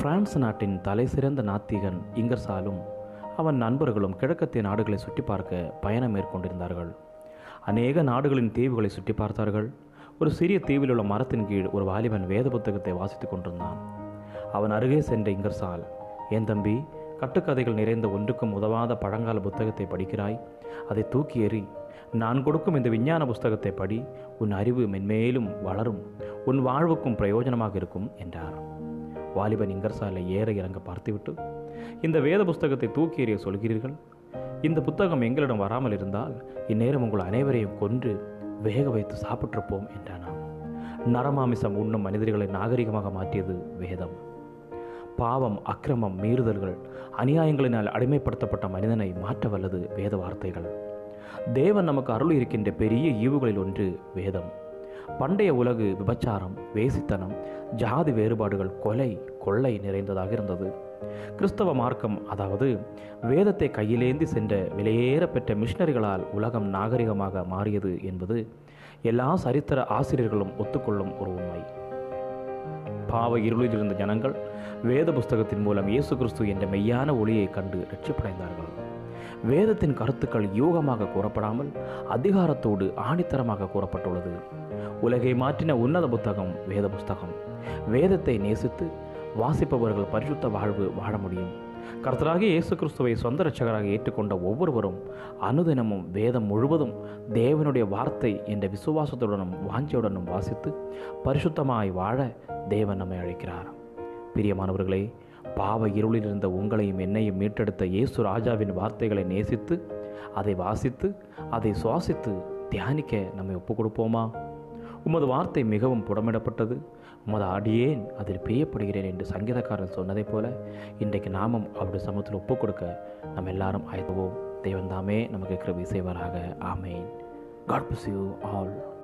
France நாட்டின் தலைசிறந்த நாத்திகன் இங்கர்சாலும் அவன் நண்பர்களும் கிழக்கத்திய நாடுகளை சுற்றி பார்க்க பயணம் மேற்கொண்டிருந்தார்கள். அநேக நாடுகளின் தீவுகளை சுற்றி பார்த்தார்கள். ஒரு சிறிய தீவில் உள்ள மரத்தின் கீழ் ஒரு வாலிபன் வேத புத்தகத்தை வாசித்துக் கொண்டிருந்தான். அவன் அருகே சென்ற இங்கர்சால் என் தம்பி கட்டுக்கதைகள் நிறைந்த ஒன்றுக்கும் உதவாத பழங்கால புத்தகத்தை படிக்கிறாய்? அதை தூக்கி எறி நான் கொடுக்கும் இந்த விஞ்ஞான புஸ்தகத்தை படி உன் அறிவு மென்மேலும் வளரும் உன் வாழ்வுக்கும் பிரயோஜனமாக இருக்கும் என்றார். வாலிபன் இங்கர்சாலில் ஏற இறங்க பார்த்துவிட்டு இந்த வேத புஸ்தகத்தை தூக்கி எறிய சொல்கிறீர்கள்? இந்த புத்தகம் எங்களிடம் வராமல் இருந்தால் இந்நேரம் உங்கள் அனைவரையும் கொன்று வேக வைத்து சாப்பிட்டிருப்போம் என்றானாம் நரமாமிசம் உண்ணும் மனிதர்களை நாகரிகமாக மாற்றியது வேதம். பாவம் அக்கிரமம் மீறுதல்கள் அநியாயங்களினால் அடிமைப்படுத்தப்பட்ட மனிதனை மாற்ற வல்லது வேத வார்த்தைகள். தேவன் நமக்கு அருள் இருக்கின்ற பெரிய ஈவுகளில் ஒன்று வேதம். பண்டைய உலகு விபச்சாரம் வேசித்தனம் ஜாதி வேறுபாடுகள் கொலை கொள்ளை நிறைந்ததாக இருந்தது. கிறிஸ்தவ மார்க்கம் அதாவது வேதத்தை கையிலேந்தி சென்ற விலையேற பெற்ற மிஷினரிகளால் உலகம் நாகரிகமாக மாறியது என்பது எல்லா சரித்திர ஆசிரியர்களும் ஒத்துக்கொள்ளும் ஒரு உண்மை. பாவ இருளில் இருந்த ஜனங்கள் வேத புஸ்தகத்தின் மூலம் இயேசு கிறிஸ்து என்ற மெய்யான ஒளியை கண்டு ரட்சிப்படைந்தார்கள் வேதத்தின் கருத்துக்கள் யூகமாக கூறப்படாமல் அதிகாரத்தோடு ஆணித்தரமாக கூறப்பட்டுள்ளது. உலகை மாற்றின உன்னத புத்தகம் வேத புஸ்தகம். வேதத்தை நேசித்து வாசிப்பவர்கள் பரிசுத்த வாழ்வு வாழ முடியும். கர்த்தராகிய இயேசு கிறிஸ்துவை சொந்த ரட்சகராக ஏற்றுக்கொண்ட ஒவ்வொருவரும் அனுதினமும் வேதம் முழுவதும் தேவனுடைய வார்த்தை என்ற விசுவாசத்துடனும் வாஞ்சியுடனும் வாசித்து பரிசுத்தமாய் வாழ தேவன் நம்மை அழைக்கிறார். பிரியமானவர்களே பாவ இருளில் இருந்த உங்களையும் என்னையும் மீட்டெடுத்த இயேசு ராஜாவின் வார்த்தைகளை நேசித்து அதை வாசித்து அதை சுவாசித்து தியானிக்க நம்மை ஒப்புக் கொடுப்போமா உமது வார்த்தை மிகவும் புடமிடப்பட்டது. உமது அடியேன் அதில் பிரியப்படுகிறேன் என்று சங்கீதக்காரன் சொன்னதைப் போல இன்றைக்கு நாமும் அவருடைய சமூகத்தில் ஒப்புக் கொடுக்க நம்ம எல்லாரும் ஆயத்துவோம் தெய்வந்தாமே நமக்கு கிருபை செய்வாராக. ஆமேன். God bless you all